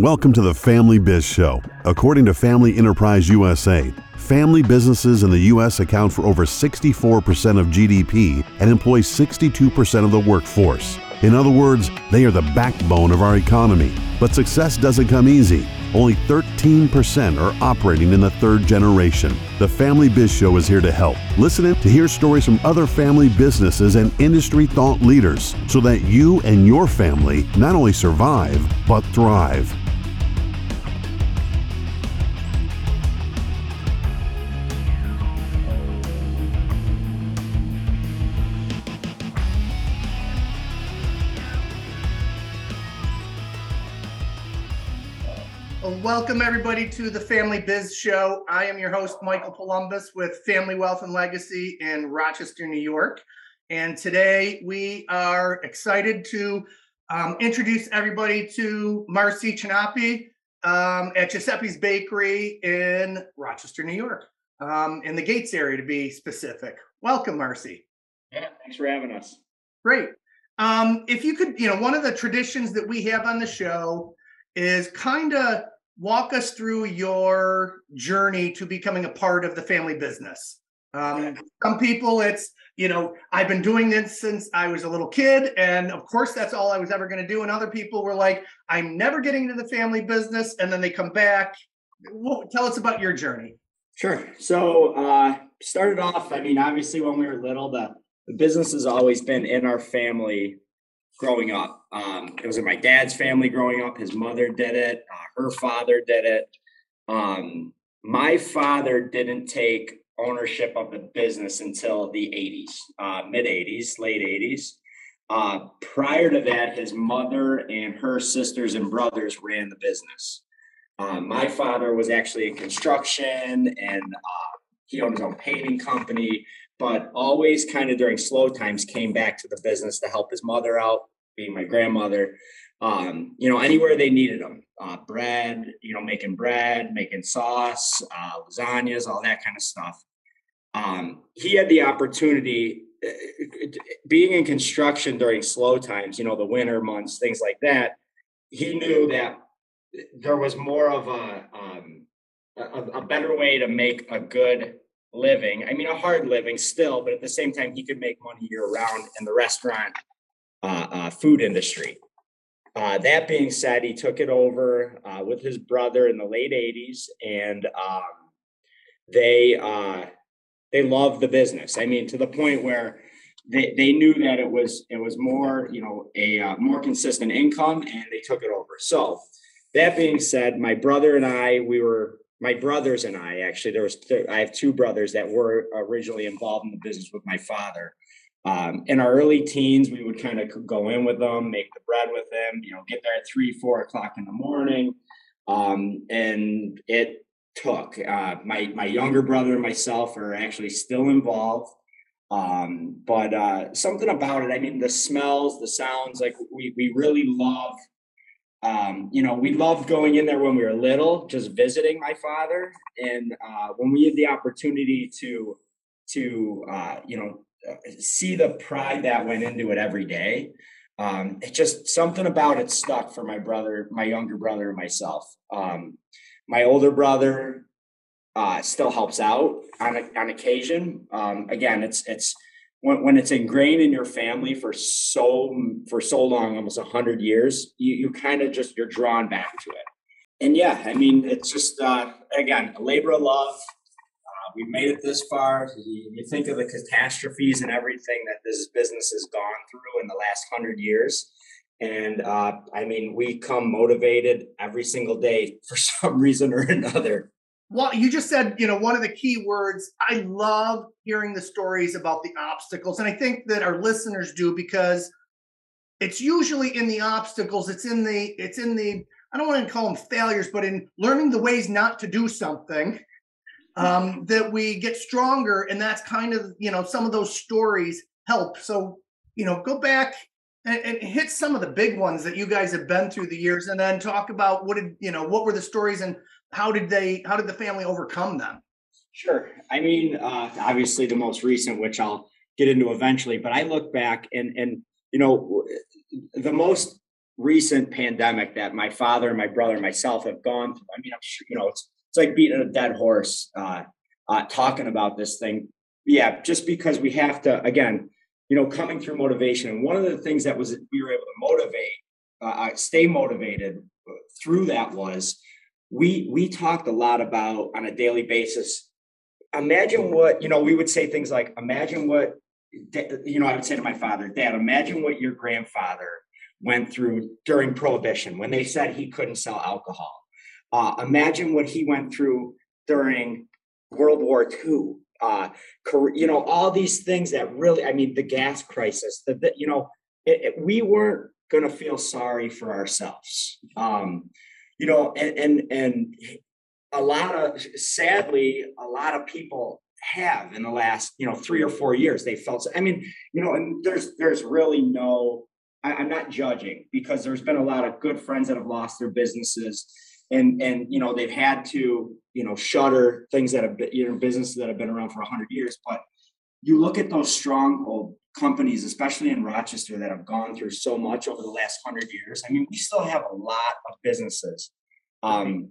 Welcome to the Family Biz Show. According to Family Enterprise USA, family businesses in the U.S. account for over 64% of GDP and employ 62% of the workforce. In other words, they are the backbone of our economy. But success doesn't come easy. Only 13% are operating in the third generation. The Family Biz Show is here to help. Listen in to hear stories from other family businesses and industry thought leaders so that you and your family not only survive, but thrive. Welcome, everybody, to the Family Biz Show. I am your host, Michael Columbus, with Family Wealth and Legacy in Rochester, New York. And today we are excited to um, introduce everybody to Marcy Chinappi um, at Giuseppe's Bakery in Rochester, New York, um, in the Gates area to be specific. Welcome, Marcy. Yeah, thanks for having us. Great. Um, if you could, you know, one of the traditions that we have on the show is kind of walk us through your journey to becoming a part of the family business. Um, some people, it's, you know, I've been doing this since I was a little kid. And of course, that's all I was ever going to do. And other people were like, I'm never getting into the family business. And then they come back. Well, tell us about your journey. Sure. So, uh, started off, I mean, obviously, when we were little, the, the business has always been in our family growing up. Um, it was in my dad's family growing up. His mother did it. Uh, her father did it. Um, my father didn't take ownership of the business until the 80s, uh, mid 80s, late 80s. Uh, prior to that, his mother and her sisters and brothers ran the business. Uh, my father was actually in construction and uh, he owned his own painting company but always kind of during slow times came back to the business to help his mother out, being my grandmother. Um, you know, anywhere they needed them, uh, bread, you know, making bread, making sauce, uh, lasagnas, all that kind of stuff. Um, he had the opportunity, uh, being in construction during slow times, you know, the winter months, things like that. He knew that there was more of a, um, a, a better way to make a good living. I mean, a hard living still, but at the same time, he could make money year round in the restaurant uh, uh, food industry. Uh, that being said, he took it over uh, with his brother in the late '80s, and um, they uh, they loved the business. I mean, to the point where they, they knew that it was it was more you know a uh, more consistent income, and they took it over. So that being said, my brother and I we were my brothers and I actually there was th- I have two brothers that were originally involved in the business with my father. Um, in our early teens, we would kind of go in with them, make the bread with them, you know, get there at three, four o'clock in the morning, um, and it took. Uh, my my younger brother and myself are actually still involved, um, but uh, something about it. I mean, the smells, the sounds, like we we really love um, you know, we loved going in there when we were little, just visiting my father. And uh, when we had the opportunity to, to uh, you know, uh, see the pride that went into it every day, um, it just something about it stuck for my brother, my younger brother, and myself. Um, my older brother uh, still helps out on on occasion. Um, again, it's it's when, when it's ingrained in your family for so for so long almost 100 years you, you kind of just you're drawn back to it. And yeah i mean it's just uh, again labor of love. Uh, we've made it this far. You, you think of the catastrophes and everything that this business has gone through in the last 100 years. And uh, i mean we come motivated every single day for some reason or another well, you just said, you know, one of the key words. I love hearing the stories about the obstacles. And I think that our listeners do because it's usually in the obstacles, it's in the, it's in the, I don't want to call them failures, but in learning the ways not to do something um, that we get stronger. And that's kind of, you know, some of those stories help. So, you know, go back and, and, hit some of the big ones that you guys have been through the years and then talk about what did, you know, what were the stories and how did they how did the family overcome them sure i mean uh, obviously the most recent which i'll get into eventually but i look back and and you know the most recent pandemic that my father and my brother and myself have gone through. I mean, I'm sure, you know, it's, it's like beating a dead horse, uh, uh, talking about this thing. Yeah, just because we have to, again, you know, coming through motivation. And one of the things that was we were able to motivate, uh, uh stay motivated through that was we we talked a lot about on a daily basis. Imagine what you know. We would say things like, "Imagine what," you know. I would say to my father, "Dad, imagine what your grandfather went through during Prohibition when they said he couldn't sell alcohol. Uh, imagine what he went through during World War II. Uh, you know, all these things that really, I mean, the gas crisis, the you know, it, it, we weren't going to feel sorry for ourselves. Um, you know, and, and, and a lot of, sadly, a lot of people have in the last, you know, three or four years, they felt, I mean, you know, and there's, there's really no, I, am not judging because there's been a lot of good friends that have lost their businesses and and you know they've had to you know shutter things that have been you know businesses that have been around for 100 years but you look at those stronghold companies especially in rochester that have gone through so much over the last 100 years. I mean we still have a lot of businesses. Um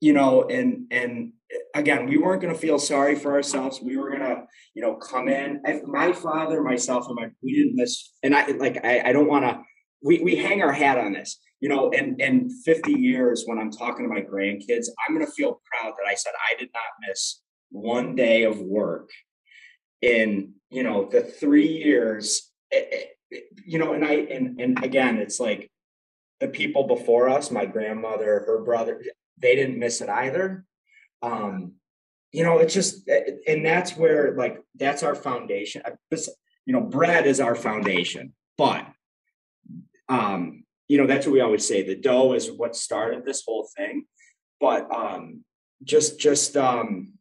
you know and and again we weren't going to feel sorry for ourselves. We were going to you know come in. My father myself and my we didn't miss and i like i, I don't want to we, we hang our hat on this you know, And in 50 years, when I'm talking to my grandkids, I'm going to feel proud that I said I did not miss one day of work in, you know, the three years, eh, eh, you know, and I, and, and again, it's like the people before us, my grandmother, her brother, they didn't miss it either. Um, you know, it's just, eh, and that's where like, that's our foundation. You know, bread is our foundation, but, um, you know, that's what we always say. The dough is what started this whole thing. But um, just just um,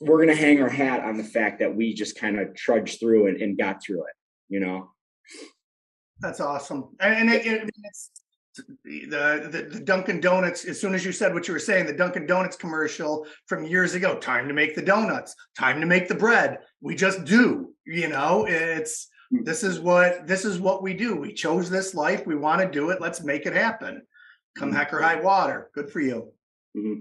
we're gonna hang our hat on the fact that we just kind of trudged through and, and, got through it. You know. That's awesome, and it, it, it's the, the, the Dunkin' Donuts. As soon as you said what you were saying, the Dunkin' Donuts commercial from years ago. Time to make the donuts. Time to make the bread. We just do. You know, it's Hmm. this is what this is what we do. We chose this life. We want to do it. Let's make it happen. Come mm-hmm. heck or high water. Good for you. Mm-hmm.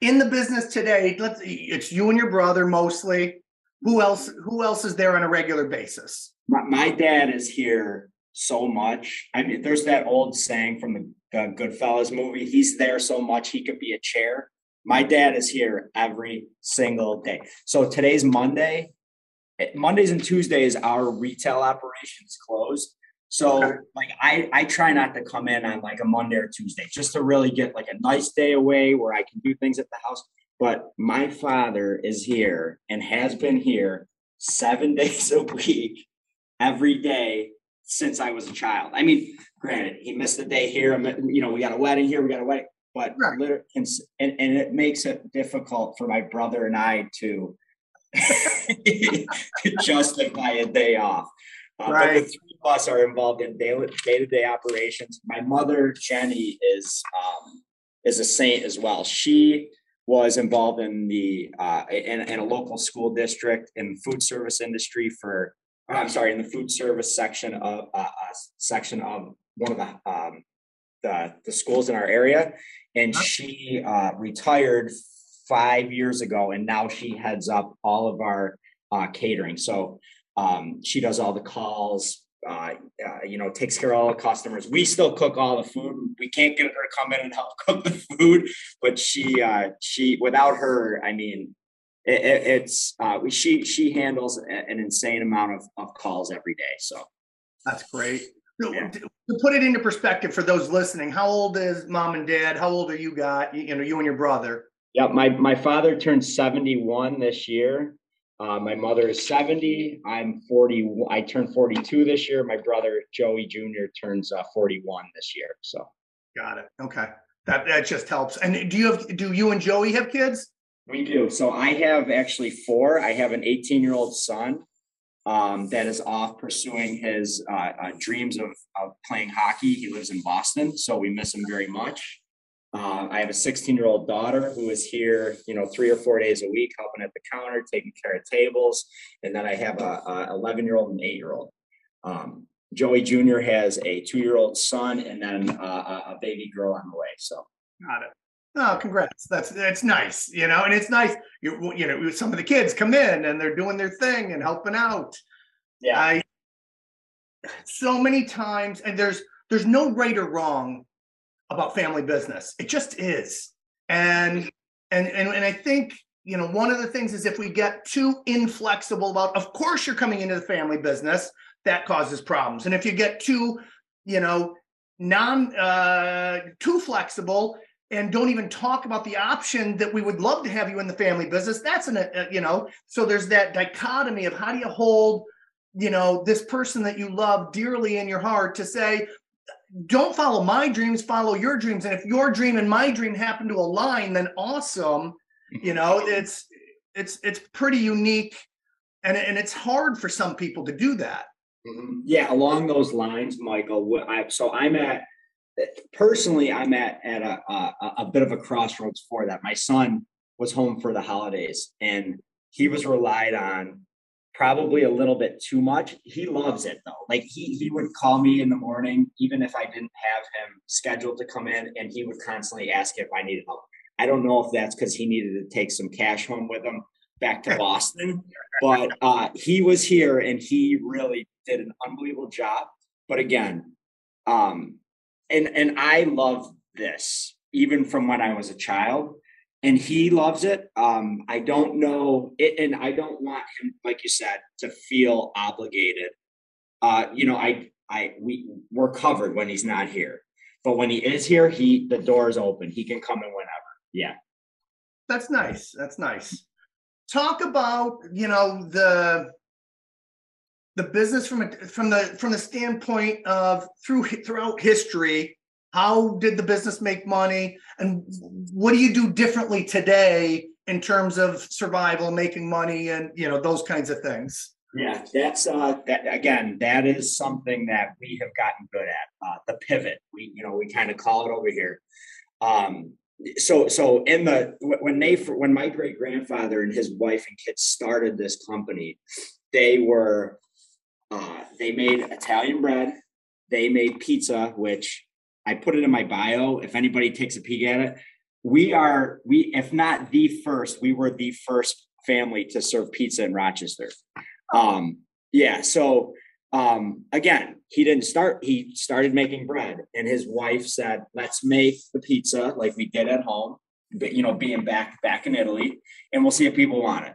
In the business today, let's it's you and your brother mostly. Who else who else is there on a regular basis? My, my dad is here so much. I mean, there's that old saying from the, the Goodfellas movie, he's there so much he could be a chair. My dad is here every single day. So today's Monday. Mondays and Tuesdays, our retail operations closed. So okay. like I I try not to come in on like a Monday or Tuesday just to really get like a nice day away where I can do things at the house. But my father is here and has been here seven days a week, every day since I was a child. I mean, granted, he missed a day here. You know, we got a wedding here, we got a wedding, but right. literally, and, and it makes it difficult for my brother and I to justify a day off. Uh, right. But the three of us are involved in day to day operations. My mother, Jenny, is um, is a saint as well. She was involved in the uh, in, in, a local school district in the food service industry for. I'm sorry, in the food service section of uh, uh, section of one of the um, the the schools in our area, and she uh, retired five years ago, and now she heads up all of our uh, catering. So um, she does all the calls, uh, uh, you know, takes care of all the customers. We still cook all the food. We can't get her to come in and help cook the food, but she, uh, she, without her, I mean, it, it, it's uh, she she handles an insane amount of, of calls every day. So that's great. Yeah. To put it into perspective for those listening, how old is mom and dad? How old are you got? You know, you and your brother. Yeah, my my father turned 71 this year. Uh, my mother is 70. I'm 40. I turned 42 this year. My brother Joey Jr. turns uh, 41 this year. So got it. Okay, that that just helps. And do you have do you and Joey have kids? We do. So I have actually four. I have an 18 year old son um, that is off pursuing his uh, uh, dreams of, of playing hockey. He lives in Boston, so we miss him very much. Uh, I have a 16 year old daughter who is here, you know, three or four days a week, helping at the counter, taking care of tables. And then I have a, 11 year old and eight year old. Um, Joey Jr. has a two-year-old son and then uh, a baby girl on the way. So got it. Oh, congrats! That's that's nice, you know, and it's nice. You you know, some of the kids come in and they're doing their thing and helping out. Yeah. I so many times, and there's there's no right or wrong about family business. It just is, and and and and I think you know one of the things is if we get too inflexible about, of course you're coming into the family business, that causes problems, and if you get too, you know, non uh too flexible and don't even talk about the option that we would love to have you in the family business that's an a, you know so there's that dichotomy of how do you hold you know this person that you love dearly in your heart to say don't follow my dreams follow your dreams and if your dream and my dream happen to align then awesome you know it's it's it's pretty unique and and it's hard for some people to do that mm-hmm. yeah along those lines michael I, so i'm at personally, I'm at at a, a, a bit of a crossroads for that. My son was home for the holidays, and he was relied on probably a little bit too much. He loves it though. Like he he would call me in the morning, even if I didn't have him scheduled to come in, and he would constantly ask if I needed help. I don't know if that's because he needed to take some cash home with him back to Boston, but uh, he was here and he really did an unbelievable job. But again, um, and and I love this even from when I was a child, and he loves it. Um, I don't know it, and I don't want him, like you said, to feel obligated. Uh, you know, I I we we're covered when he's not here, but when he is here, he the door is open. He can come in whenever. Yeah, that's nice. That's nice. Talk about you know the the business from a, from the from the standpoint of through throughout history how did the business make money? And what do you do differently today in terms of survival making money and you know those kinds of things? Yeah that's uh that again that is something that we have gotten good at uh, the pivot. We you know we kind of call it over here. Um so so in the when they when my great grandfather and his wife and kids started this company they were uh, they made Italian bread. They made pizza, which I put it in my bio. If anybody takes a peek at it, we are we if not the first, we were the first family to serve pizza in Rochester. Um, yeah, so um, again, he didn't start. He started making bread, and his wife said, "Let's make the pizza like we did at home." But you know, being back back in Italy, and we'll see if people want it.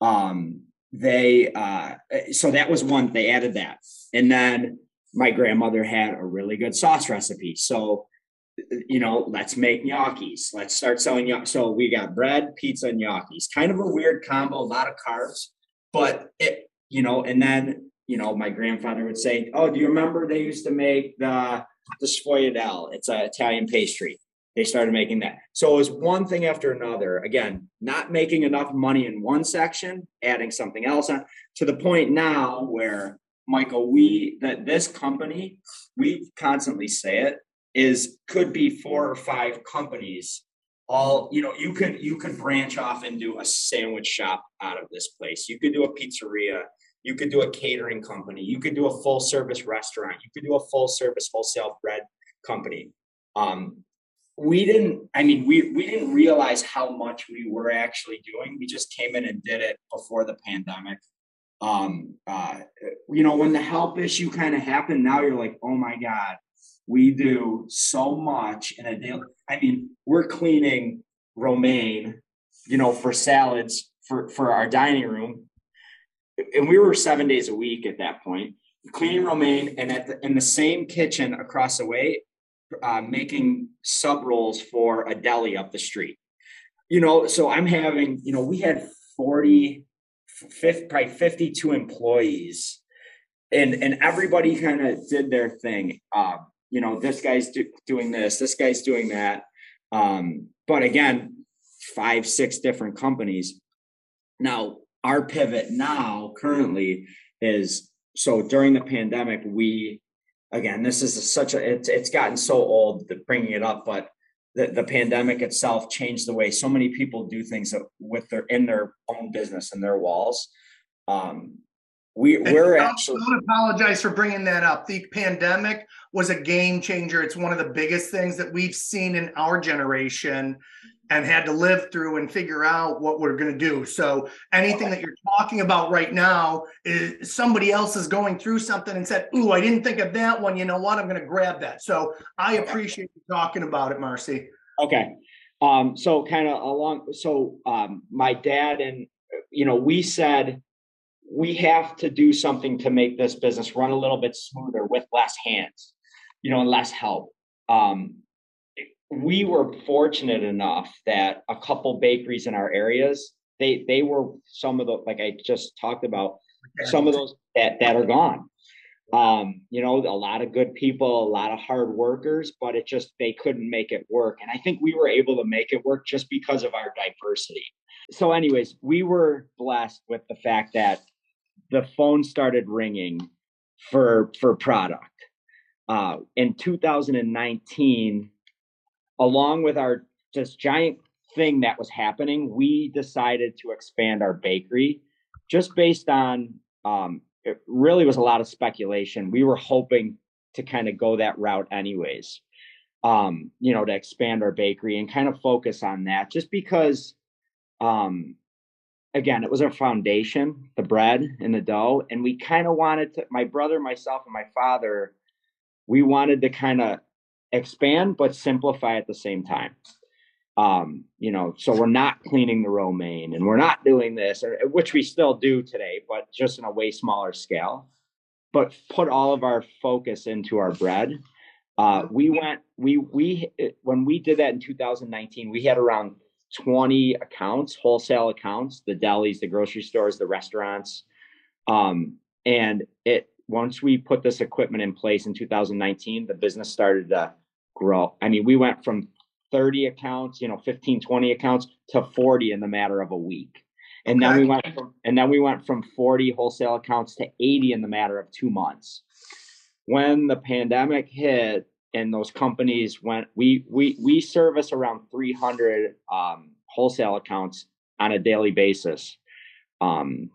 Um, they uh, so that was one they added that and then my grandmother had a really good sauce recipe. So you know let's make gnocchis. Let's start selling gnocchis so we got bread pizza and gnocchis. Kind of a weird combo a lot of carbs but it you know and then you know my grandfather would say oh do you remember they used to make the the sfogliatelle it's an italian pastry. They started making that. So it was one thing after another. Again, not making enough money in one section, adding something else on to the point now where Michael, we that this company, we constantly say it, is could be four or five companies. All you know, you could you could branch off and do a sandwich shop out of this place. You could do a pizzeria. You could do a catering company. You could do a full service restaurant. You could do a full service wholesale bread company. Um, we didn't i mean we we didn't realize how much we were actually doing we just came in and did it before the pandemic um uh you know when the help issue kind of happened now you're like oh my god we do so much in a day i mean we're cleaning romaine you know for salads for for our dining room and we were seven days a week at that point cleaning romaine and at the, in the same kitchen across the way uh, making sub rolls for a deli up the street. You know, so I'm having, you know, we had 40, 50, probably 52 employees and, and everybody kind of did their thing. Um, you know, this guy's do, doing this, this guy's doing that. Um, but again, five, six different companies. Now, our pivot now currently is so during the pandemic, we again, this is such a it's it's gotten so old that bringing it up, but the, the pandemic itself changed the way so many people do things with their in their own business and their walls. Um, we we're don't- actually Don't apologize for bringing that up. The pandemic was a game changer. It's one of the biggest things that we've seen in our generation and had to live through and figure out what we're going to do. So anything that you're talking about right now is somebody else is going through something and said, "Ooh, I didn't think of that one. You know what? I'm going to grab that." So I appreciate you talking about it, Marcy. Okay. Um, so kind of along, so, um, my dad and, you know, we said we have to do something to make this business run a little bit smoother with less hands, you know, and less help. Um, we were fortunate enough that a couple bakeries in our areas, they, they were some of the, like I just talked about, some of those that, that are gone. Um, you know, a lot of good people, a lot of hard workers, but it just, they couldn't make it work. And I think we were able to make it work just because of our diversity. So anyways, we were blessed with the fact that the phone started ringing for, for product. Uh, in 2019, along with our just giant thing that was happening, we decided to expand our bakery just based on um, it really was a lot of speculation. We were hoping to kind of go that route anyways. Um, you know, to expand our bakery and kind of focus on that just because um again, it was our foundation, the bread and the dough, and we kind of wanted to my brother, myself and my father, we wanted to kind of expand but simplify at the same time. Um you know so we're not cleaning the romaine and we're not doing this or, which we still do today but just in a way smaller scale. But put all of our focus into our bread. Uh we went we we when we did that in 2019 we had around 20 accounts wholesale accounts the delis the grocery stores the restaurants um and it once we put this equipment in place in 2019 the business started to grow i mean we went from 30 accounts, you know, 15, 20 accounts to 40 in the matter of a week. And then we went from and then we went from 40 wholesale accounts to 80 in the matter of two months. When the pandemic hit and those companies went, we we we service around 300 um, wholesale accounts on a daily basis. Um,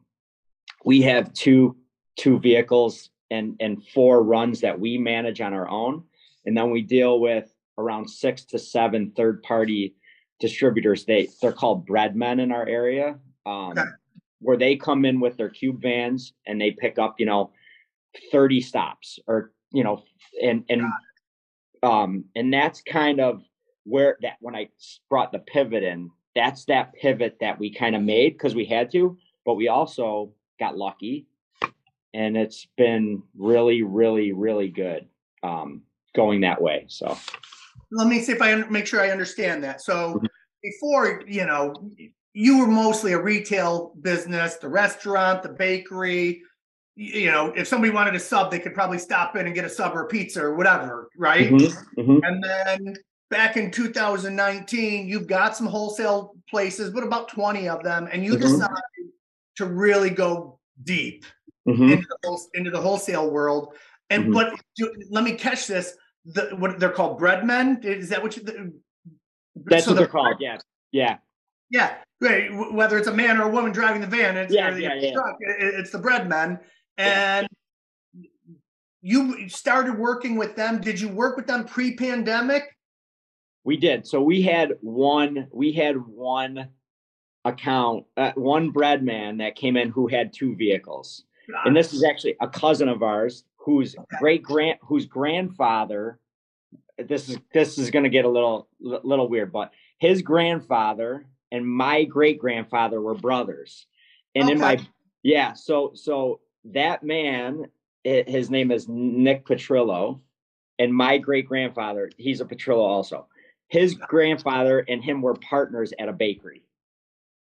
we have two two vehicles and and four runs that we manage on our own, and then we deal with around six to seven third party distributors. They they're called breadmen in our area. Um, Okay. where they come in with their cube vans and they pick up, you know, 30 stops or, you know, and and um and that's kind of where that when I brought the pivot in, that's that pivot that we kind of made because we had to, but we also got lucky and it's been really, really, really good um going that way. So Let me see if I make sure I understand that. So Mhm. before, you know, you were mostly a retail business, the restaurant, the bakery. You know, if somebody wanted a sub, they could probably stop in and get a sub or a pizza or whatever, right? Mhm, mhm. And then back in 2019, you've got some wholesale places, but about 20 of them, and you Mhm. decided to really go deep Mhm. into the whole, into the wholesale world. And Mhm. but do, let me catch this. The what they're called breadmen. Is that what you? The, That's so what they're called. Yeah. Yeah. Yeah, right. Whether it's a man or a woman driving the van, it's, Yeah, the yeah, yeah. truck, it's the breadmen. Yeah. And you started working with them. Did you work with them pre-pandemic? We did. So we had one, we had one account, uh, one bread man that came in who had two vehicles. And this is actually a cousin of ours whose great grand, whose grandfather, this is, this is going to get a little, little weird, but his grandfather and my great grandfather were brothers. And in my, yeah, so, so that man, his name is Nick Petrillo. And my great grandfather, he's a Petrillo also. His grandfather and him were partners at a bakery.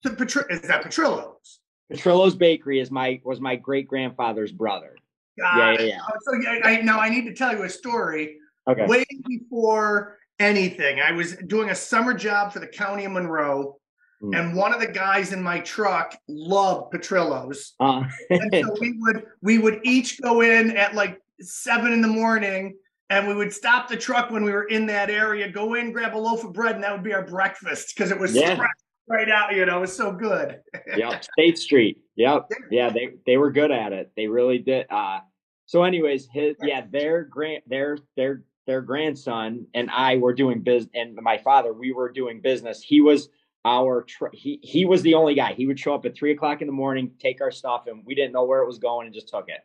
So Petr- is that Petrillo's? Petrillo's Bakery is my was my great grandfather's brother. Got Yeah, yeah, yeah. So yeah, I, now I need to tell you a story. Okay. Way before anything, I was doing a summer job for the county of Monroe, Mm. and one of the guys in my truck loved Petrillo's. Uh, and so we would we would each go in at like seven in the morning and we would stop the truck when we were in that area go in grab a loaf of bread and that would be our breakfast because it was Yeah. fresh right out. You know, it's so good. yep, State Street. Yep, yeah, they they were good at it. They really did. Uh, so, anyways, his yeah, their grand their their their grandson and I were doing business, and my father, we were doing business. He was our he he was the only guy. He would show up at three o'clock in the morning, take our stuff, and we didn't know where it was going, and just took it.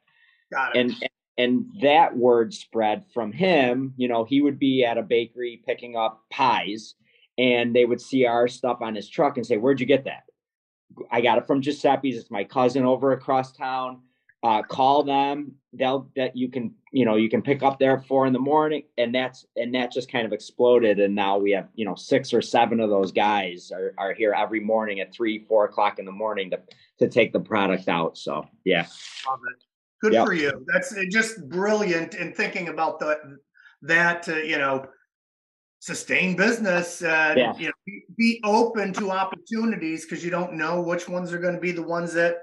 Got it. And and that word spread from him. You know, he would be at a bakery picking up pies, and they would see our stuff on his truck and say, "Where'd you get that?" I got it from Giuseppe's. It's my cousin over across town. Uh, call them. They'll that you can you know you can pick up there at four in the morning, and that's and that just kind of exploded. And now we have you know six or seven of those guys are, are here every morning at three four o'clock in the morning to to take the product out. So yeah. Good Yep. for you. That's uh, just brilliant in thinking about the that uh, you know sustain business. Uh, Yeah. You know, be, be open to opportunities because you don't know which ones are going to be the ones that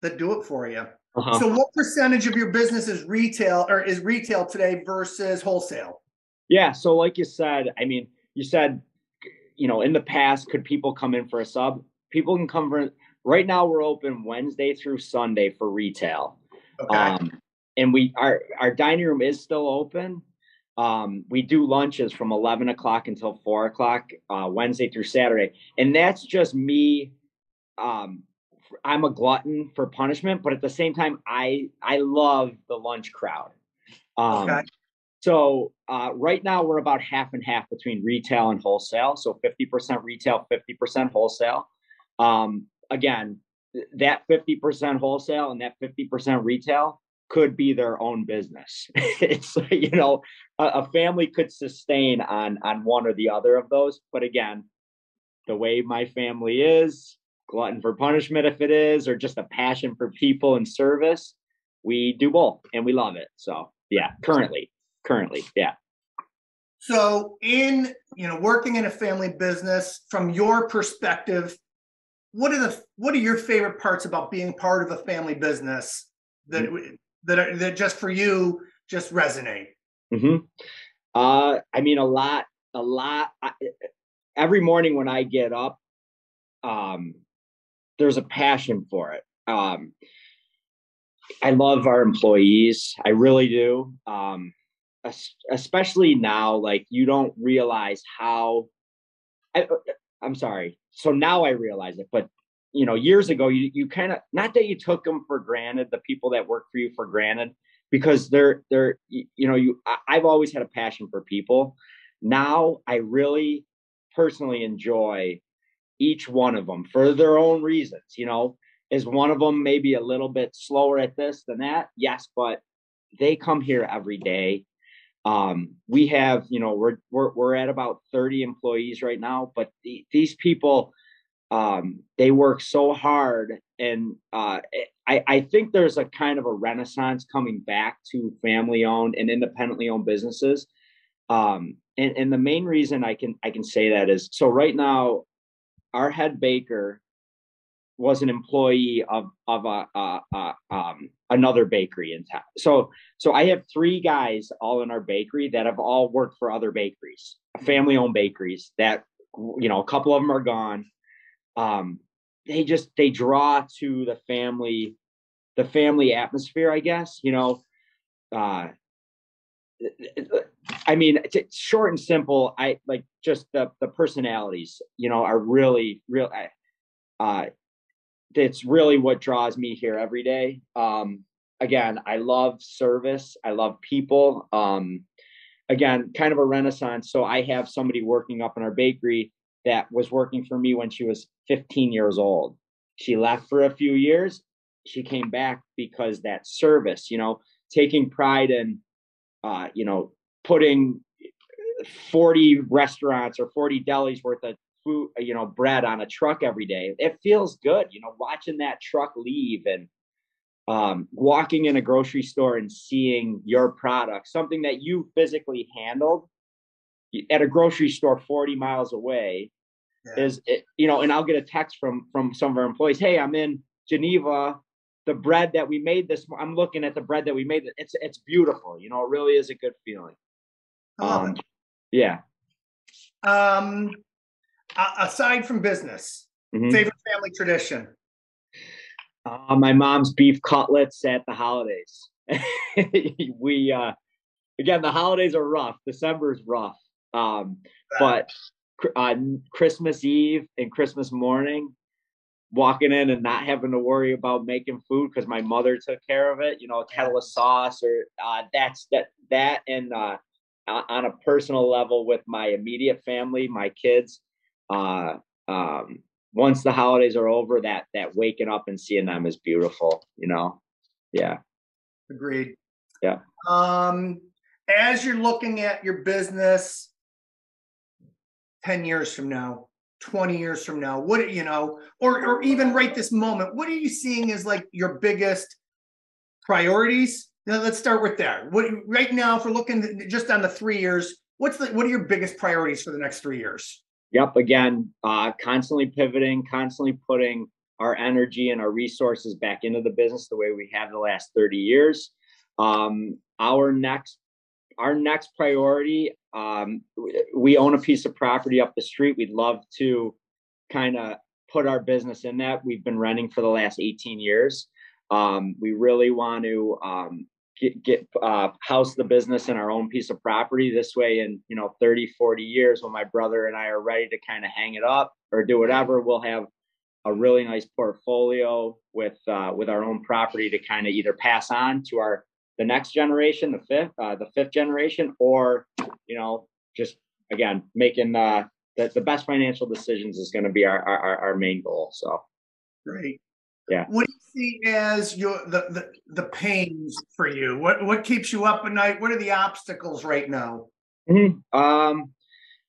that do it for you. Uh-huh. So, what percentage of your business is retail or is retail today versus wholesale? Yeah. So, like you said, I mean, you said, you know, in the past, could people come in for a sub? People can come for. Right now, we're open Wednesday through Sunday for retail. Okay. Um, and we our our dining room is still open. Um, we do lunches from eleven o'clock until four o'clock uh, Wednesday through Saturday, and that's just me. Um, I'm a glutton for punishment, but at the same time, I I love the lunch crowd. Um, Okay. So uh, right now we're about half and half between retail and wholesale. So 50% retail, 50% wholesale. Um, again, that 50% wholesale and that 50% retail could be their own business. it's you know a, a family could sustain on on one or the other of those. But again, the way my family is, glutton for punishment if it is, or just a passion for people and service, we do both and we love it. So yeah, currently, currently, yeah. So, in you know, working in a family business, from your perspective, what are the what are your favorite parts about being part of a family business that that are, that just for you just resonate? hmm Uh, I mean, a lot, a lot. I, every morning when I get up, um, there's a passion for it. Um, I love our employees. I really do. Um, especially now, like you don't realize how. I, I'm sorry. So now I realize it, but you know, years ago, you you kind of not that you took them for granted, the people that work for you for granted, because they're they're you know you I've always had a passion for people. Now I really personally enjoy each one of them for their own reasons. You know, is one of them maybe a little bit slower at this than that? Yes, but they come here every day. Um, we have, you know, we're we're we're at about 30 employees right now, but the, these people um they work so hard and uh I, I think there's a kind of a renaissance coming back to family owned and independently owned businesses um and, and the main reason i can i can say that is so right now our head baker was an employee of of a, a, a um another bakery in town. So so i have three guys all in our bakery that have all worked for other bakeries family owned bakeries that you know a couple of them are gone. Um they just they draw to the family the family atmosphere i guess you know? Uh i mean it's, short and simple. I like just the the personalities you know are really real uh it's really what draws me here every day. Um again i love service. I love people. Um again kind of a renaissance. So i have somebody working up in our bakery that was working for me when she was 15 years old. She left for a few years. She came back because that service you know taking pride in uh you know putting 40 restaurants or 40 delis worth of food you know bread on a truck every day. It feels good you know watching that truck leave and um, walking in a grocery store and seeing your product something that you physically handled at a grocery store 40 miles away Yeah. is it, you know and i'll get a text from from some of our employees hey i'm in geneva. The bread that we made this i'm looking at the bread that we made it's it's beautiful you know it really is a good feeling um yeah Um, aside from business, Mhm. favorite family tradition. Uh, my mom's beef cutlets at the holidays. we uh, again, the holidays are rough. December is rough. Um, but uh, Christmas Eve and Christmas morning, walking in and not having to worry about making food because my mother took care of it. You know, a kettle of sauce or uh, that's that that and uh, on a personal level with my immediate family, my kids. Uh, um, once the holidays are over, that that waking up and seeing them is beautiful. You know, yeah. Agreed. Yeah. Um, as you're looking at your business 10 years from now, 20 years from now, what you know, or or even right this moment, what are you seeing as like your biggest priorities? Now let's start with that. What right now, if we're looking just on the three years, what's the what are your biggest priorities for the next three years? Yep. Again, uh, constantly pivoting, constantly putting our energy and our resources back into the business the way we have the last 30 years. Um, our next our next priority um, we- own a piece of property up the street we'd love to kind of put our business in that we've been renting for the last 18 years um, we really want to um, get, get uh, house the business in our own piece of property this way in you know 30 40 years when my brother and i are ready to kind of hang it up or do whatever we'll have a really nice portfolio with uh, with our own property to kind of either pass on to our the next generation, the fifth, uh, the fifth generation, or you know, just again making uh, the the best financial decisions is going to be our, our our main goal. So Great. Yeah. What do you see as your the, the the pains for you? What what keeps you up at night? What are the obstacles right now? um,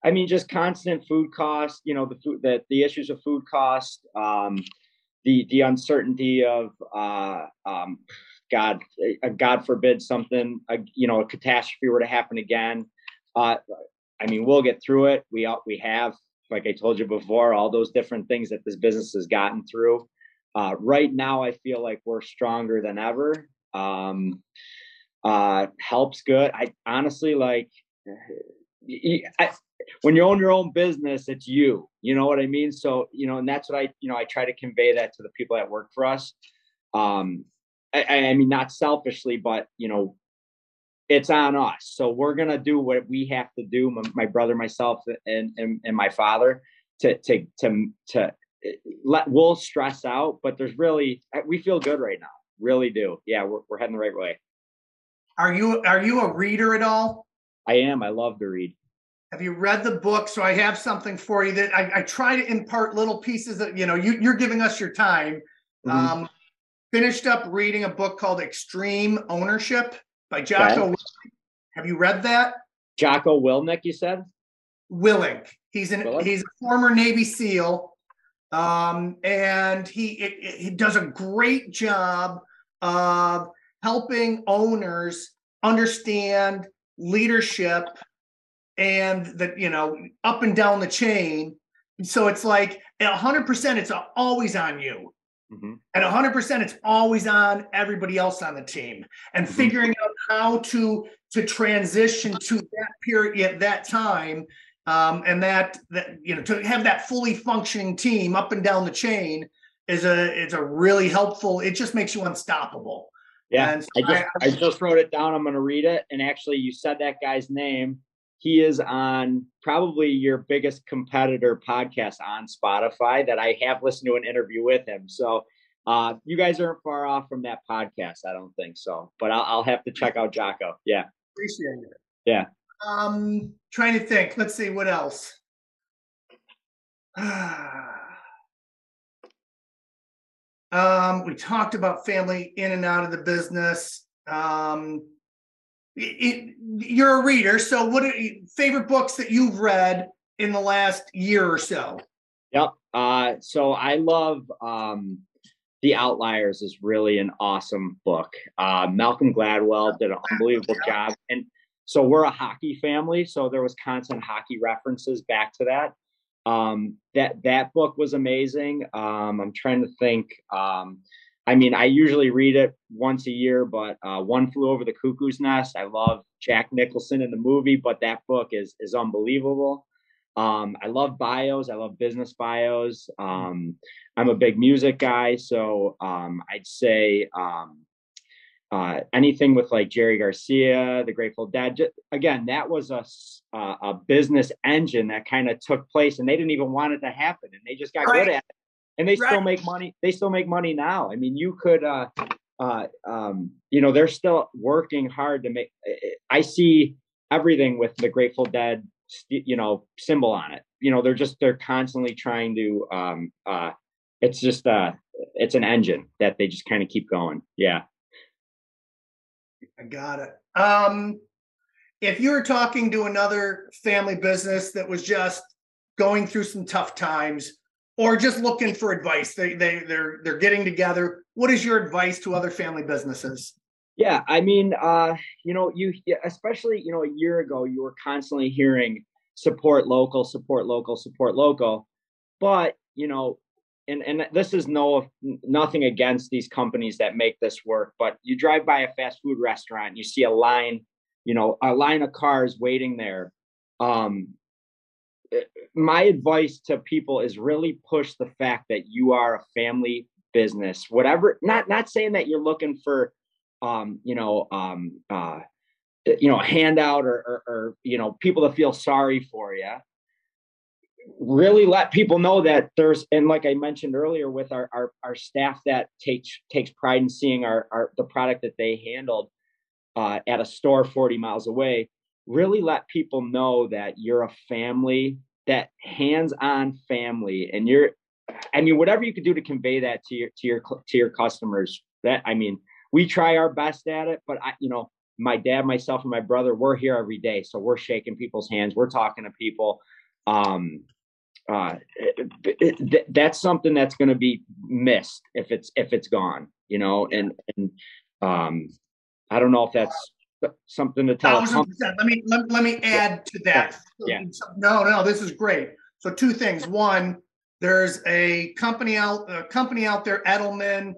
I mean, just constant food costs. You know, the food that the issues of food cost. Um, the the uncertainty of uh, um, God, uh, God forbid something, uh, you know, a catastrophe were to happen again. Uh, I mean, we'll get through it. We all, we have, like I told you before, all those different things that this business has gotten through. Uh, right now, I feel like we're stronger than ever. Um, uh, helps good. I honestly like. I, when you own your own business, it's you. You know what I mean? So, you know, and that's what I, you know, I try to convey that to the people that work for us. Um, I, I mean, not selfishly, but you know, it's on us. So we're gonna do what we have to do. My, my brother, myself, and, and and my father to to to to let. We'll stress out, but there's really we feel good right now. Really do. Yeah, we're we're heading the right way. Are you are you a reader at all? I am. I love to read. Have you read the book? So I have something for you that I, I try to impart little pieces that you know you, you're giving us your time. Mhm. Um, finished up reading a book called Extreme Ownership by Jocko. Okay. Have you read that? Jocko Wilnick, you said? Willink. He's an Willink? he's a former Navy SEAL, um, and he it, it- he does a great job of helping owners understand leadership and that you know up and down the chain. So it's like at 100%, it's always on you. hmm At 100%, it's always on everybody else on the team and Mhm. figuring out how to to transition to that period at that time um, and that that you know to have that fully functioning team up and down the chain is a it's a really helpful it just makes you unstoppable Yeah, so I just I- I, just wrote it down. I'm going to read it. And actually, you said that guy's name. He is on probably your biggest competitor podcast on Spotify that I have listened to an interview with him. So uh, you guys aren't far off from that podcast. I don't think so, but I'll, I'll have to check out Jocko. Yeah. appreciate it Yeah. Um trying to think let's see what else um we talked about family in and out of the business um it, it- you're a reader so what are favorite books that you've read in the last year or so Yep. Uh, so I love um, The Outliers is really an awesome book. Uh, Malcolm Gladwell did an unbelievable job. And so we're a hockey family. So there was constant hockey references back to that. Um, that that book was amazing. Um, I'm trying to think. Um, I mean, I usually read it once a year, but uh, One Flew Over the Cuckoo's Nest. I love Jack Nicholson in the movie, but that book is is unbelievable. Um, I love bios. I love business bios. Um, I'm a big music guy, so um, I'd say um, uh, anything with like Jerry Garcia, the Grateful Dead. Just, again, that was a a business engine that kind of took place, and they didn't even want it to happen, and they just got right. good at it, and they right. still make money. They still make money now. I mean, you could. Uh, uh, um, you know, they're still working hard to make. I see everything with the Grateful Dead, you know, symbol on it. You know, they're just they're constantly trying to. Um, uh, it's just uh, it's an engine that they just kind of keep going. Yeah. I got it. Um, if you were talking to another family business that was just going through some tough times or just looking for advice, they they they're they're getting together. What is your advice to other family businesses? Yeah, I mean, uh, you know, you especially you know a year ago you were constantly hearing support local, support local, support local, but you know and and this is no nothing against these companies that make this work but you drive by a fast food restaurant you see a line you know a line of cars waiting there um eh, my advice to people is really push the fact that you are a family business whatever not not saying that you're looking for um you know um uh eh, you know a handout or, or, or you know people to feel sorry for you really let people know that there's and like i mentioned earlier with our our, our staff that takes takes pride in seeing our, our the product that they handled uh, at a store 40 miles away really let people know that you're a family that hands-on family and you're i mean whatever you could do to convey that to your to your to your customers that i mean we try our best at it but i you know my dad myself and my brother we're here every day so we're shaking people's hands we're talking to people um uh, it, it, that's something that's going to be missed if it's if it's gone you know and and um i don't know if that's something to tell let me let, let me add to that. Yeah. no no this is great. So two things. One there's a company out a company out there edelman.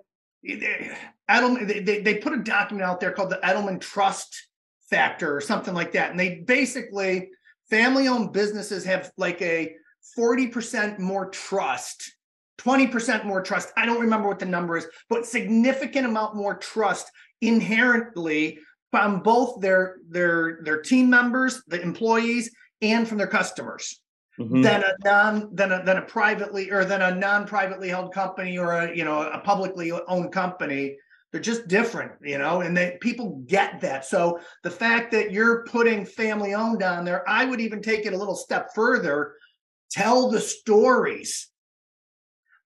Edelman they, they put a document out there called the edelman trust factor or something like that. And they basically family owned businesses have like a 40% more trust 20% more trust i don't remember what the number is but significant amount more trust inherently from both their their their team members the employees and from their customers mm-hmm. than a non than a than a privately or than a non-privately held company or a you know a publicly owned company they're just different you know and that people get that so the fact that you're putting family owned on there i would even take it a little step further tell the stories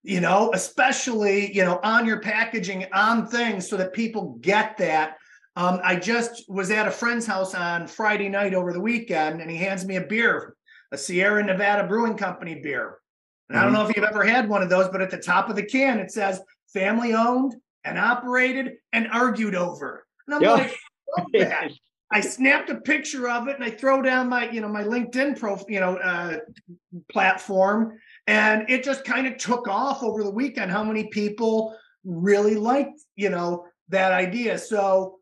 you know especially you know on your packaging on things so that people get that um, i just was at a friend's house on friday night over the weekend and he hands me a beer a sierra nevada brewing company beer and mm-hmm. i don't mm-hmm. know if you've ever had one of those but at the top of the can it says family owned and operated and argued over and i'm yeah. like that I snapped a picture of it and I throw down my, you know, my LinkedIn pro, you know, uh, platform, and it just kind of took off over the weekend. How many people really liked, you know, that idea? So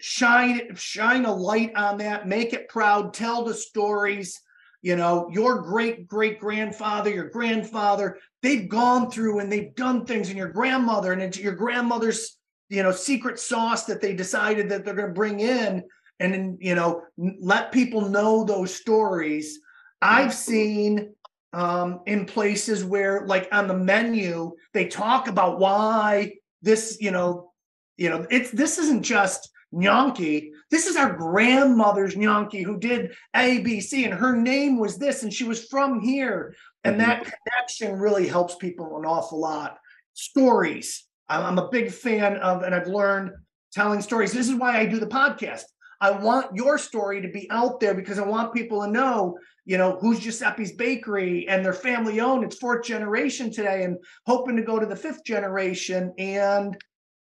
shine shine a light on that, make it proud, tell the stories. You know, your great great grandfather, your grandfather, they've gone through and they've done things, and your grandmother and into your grandmother's you know secret sauce that they decided that they're going to bring in and you know let people know those stories. I've seen um, in places where like on the menu they talk about why this you know you know it's this isn't just gnocchi this is our grandmother's gnocchi who did abc and her name was this and she was from here. And mm-hmm. that connection really helps people an awful lot. Stories I'm a big fan of, and I've learned telling stories. This is why I do the podcast. I want your story to be out there because I want people to know, you know, who's Giuseppe's Bakery and their family owned. It's fourth generation today and hoping to go to the fifth generation. And,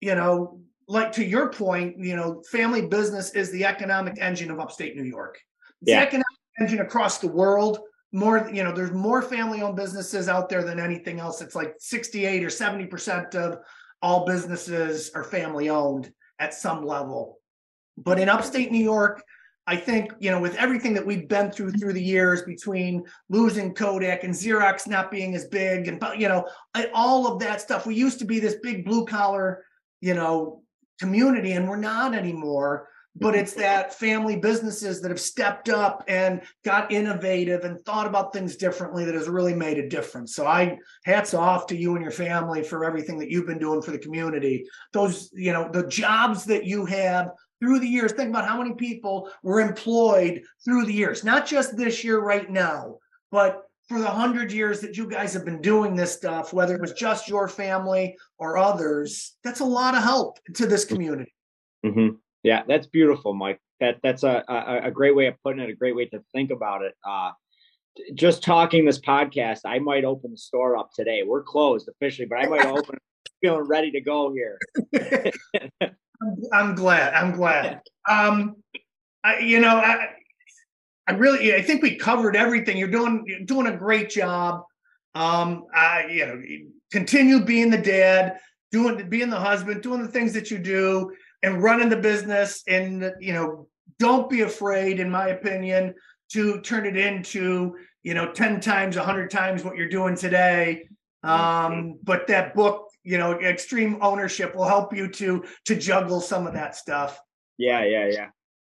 you know, like to your point, you know, family business is the economic engine of upstate New York. It's yeah. the economic engine across the world more you know there's more family owned businesses out there than anything else it's like 68 or 70 percent of all businesses are family owned at some level but in upstate new york I think, you know, with everything that we've been through through the years between losing Kodak and Xerox not being as big and, you know, all of that stuff, we used to be this big blue collar, you know, community and we're not anymore. But it's that family businesses that have stepped up and got innovative and thought about things differently that has really made a difference. So I hats off to you and your family for everything that you've been doing for the community. Those, you know, the jobs that you have through the years. Think about how many people were employed through the years, not just this year right now, but for the hundred years that you guys have been doing this stuff, whether it was just your family or others, that's a lot of help to this community. Mm-hmm. Yeah, that's beautiful, Mike. That that's a, a, a great way of putting it. A great way to think about it. Uh, just talking this podcast, I might open the store up today. We're closed officially, but I might open. feeling ready to go here. I'm glad. I'm glad. Um, I, you know, I, I really, I think we covered everything. You're doing, you're doing a great job. Um, I, you know, continue being the dad, doing, being the husband, doing the things that you do, and running the business. And you know, don't be afraid, in my opinion, to turn it into, you know, ten times, a hundred times what you're doing today. Um, but that book you know extreme ownership will help you to to juggle some of that stuff yeah yeah yeah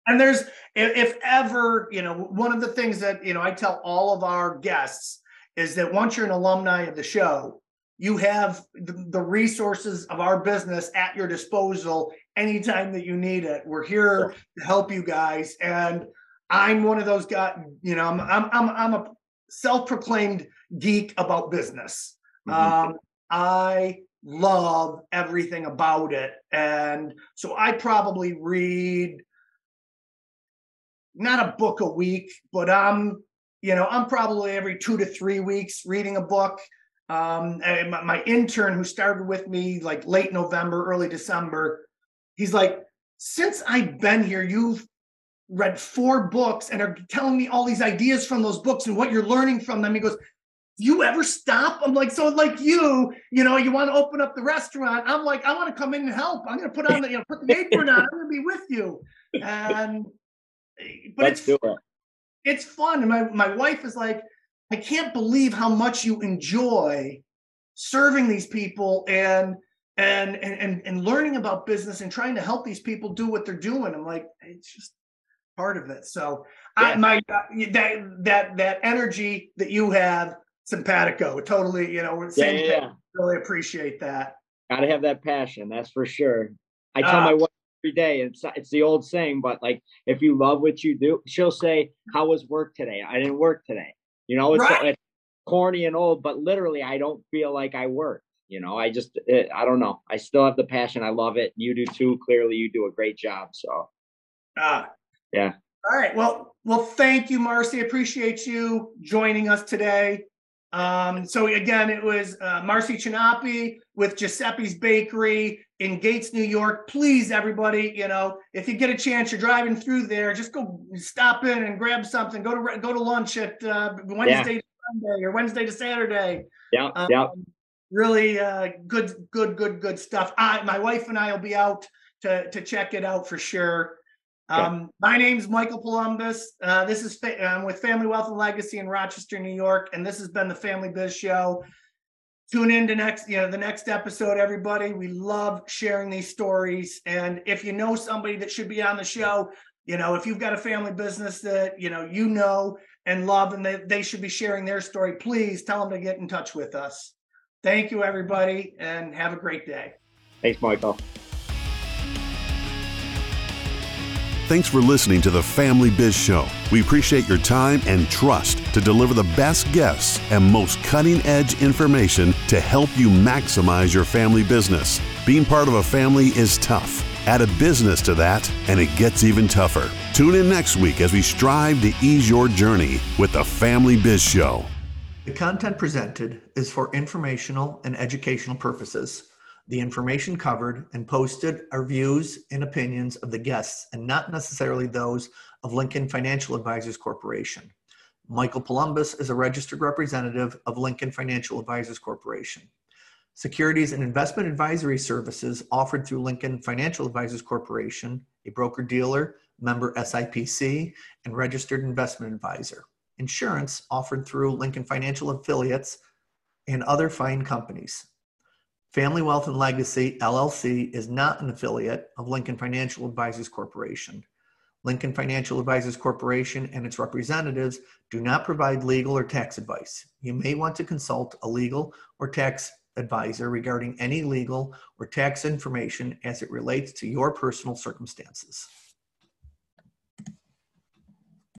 and there's if ever you know one of the things that you know i tell all of our guests is that once you're an alumni of the show you have the, the resources of our business at your disposal anytime that you need it we're here to help you guys and i'm one of those guys you know i'm i'm i'm, I'm a self-proclaimed geek about business mm-hmm. um, i love everything about it. And so I probably read not a book a week, but I'm, you know, I'm probably every two to three weeks reading a book. Um, my, my intern who started with me like late November, early December, he's like, since I've been here, you've read four books and are telling me all these ideas from those books and what you're learning from them. He goes, you ever stop? I'm like, so like you, you know, you want to open up the restaurant. I'm like, I want to come in and help. I'm going to put on the, you know, put the apron on. I'm going to be with you. And, but Let's it's, it. it's fun. And my, my wife is like, I can't believe how much you enjoy serving these people and, and, and, and learning about business and trying to help these people do what they're doing. I'm like, it's just part of it. So yeah. I, my, that, that, that energy that you have simpatico. Totally, you know, same yeah, yeah, yeah. Really appreciate that. Got to have that passion. That's for sure. I tell uh, my wife every day. It's it's the old saying, but like if you love what you do, she'll say, "How was work today? I didn't work today." You know, it's, right. it's corny and old, but literally, I don't feel like I work. You know, I just it, I don't know. I still have the passion. I love it. You do too. Clearly, you do a great job. So, ah, yeah. All right. Well, well, thank you, Marcy. Appreciate you joining us today. Um, so again, it was uh, Marcy Chinappi with Giuseppe's Bakery in Gates, New York. Please, everybody, you know, if you get a chance, you're driving through there, just go stop in and grab something. Go to go to lunch at uh, Wednesday yeah. to Sunday or Wednesday to Saturday. Yeah, um, yeah. Really uh, good, good, good, good stuff. I, my wife and I will be out to to check it out for sure. Um, my name's Michael Columbus. Uh, this is fa- I'm with Family Wealth and Legacy in Rochester, New York, and this has been the Family Biz Show. Tune in to next, you know, the next episode, everybody. We love sharing these stories, and if you know somebody that should be on the show, you know, if you've got a family business that you know you know and love, and they, they should be sharing their story, please tell them to get in touch with us. Thank you, everybody, and have a great day. Thanks, Michael. Thanks for listening to the Family Biz Show. We appreciate your time and trust to deliver the best guests and most cutting edge information to help you maximize your family business. Being part of a family is tough. Add a business to that, and it gets even tougher. Tune in next week as we strive to ease your journey with the Family Biz Show. The content presented is for informational and educational purposes. The information covered and posted are views and opinions of the guests and not necessarily those of Lincoln Financial Advisors Corporation. Michael Columbus is a registered representative of Lincoln Financial Advisors Corporation. Securities and investment advisory services offered through Lincoln Financial Advisors Corporation, a broker dealer, member SIPC, and registered investment advisor. Insurance offered through Lincoln Financial Affiliates and other fine companies. Family Wealth and Legacy LLC is not an affiliate of Lincoln Financial Advisors Corporation. Lincoln Financial Advisors Corporation and its representatives do not provide legal or tax advice. You may want to consult a legal or tax advisor regarding any legal or tax information as it relates to your personal circumstances.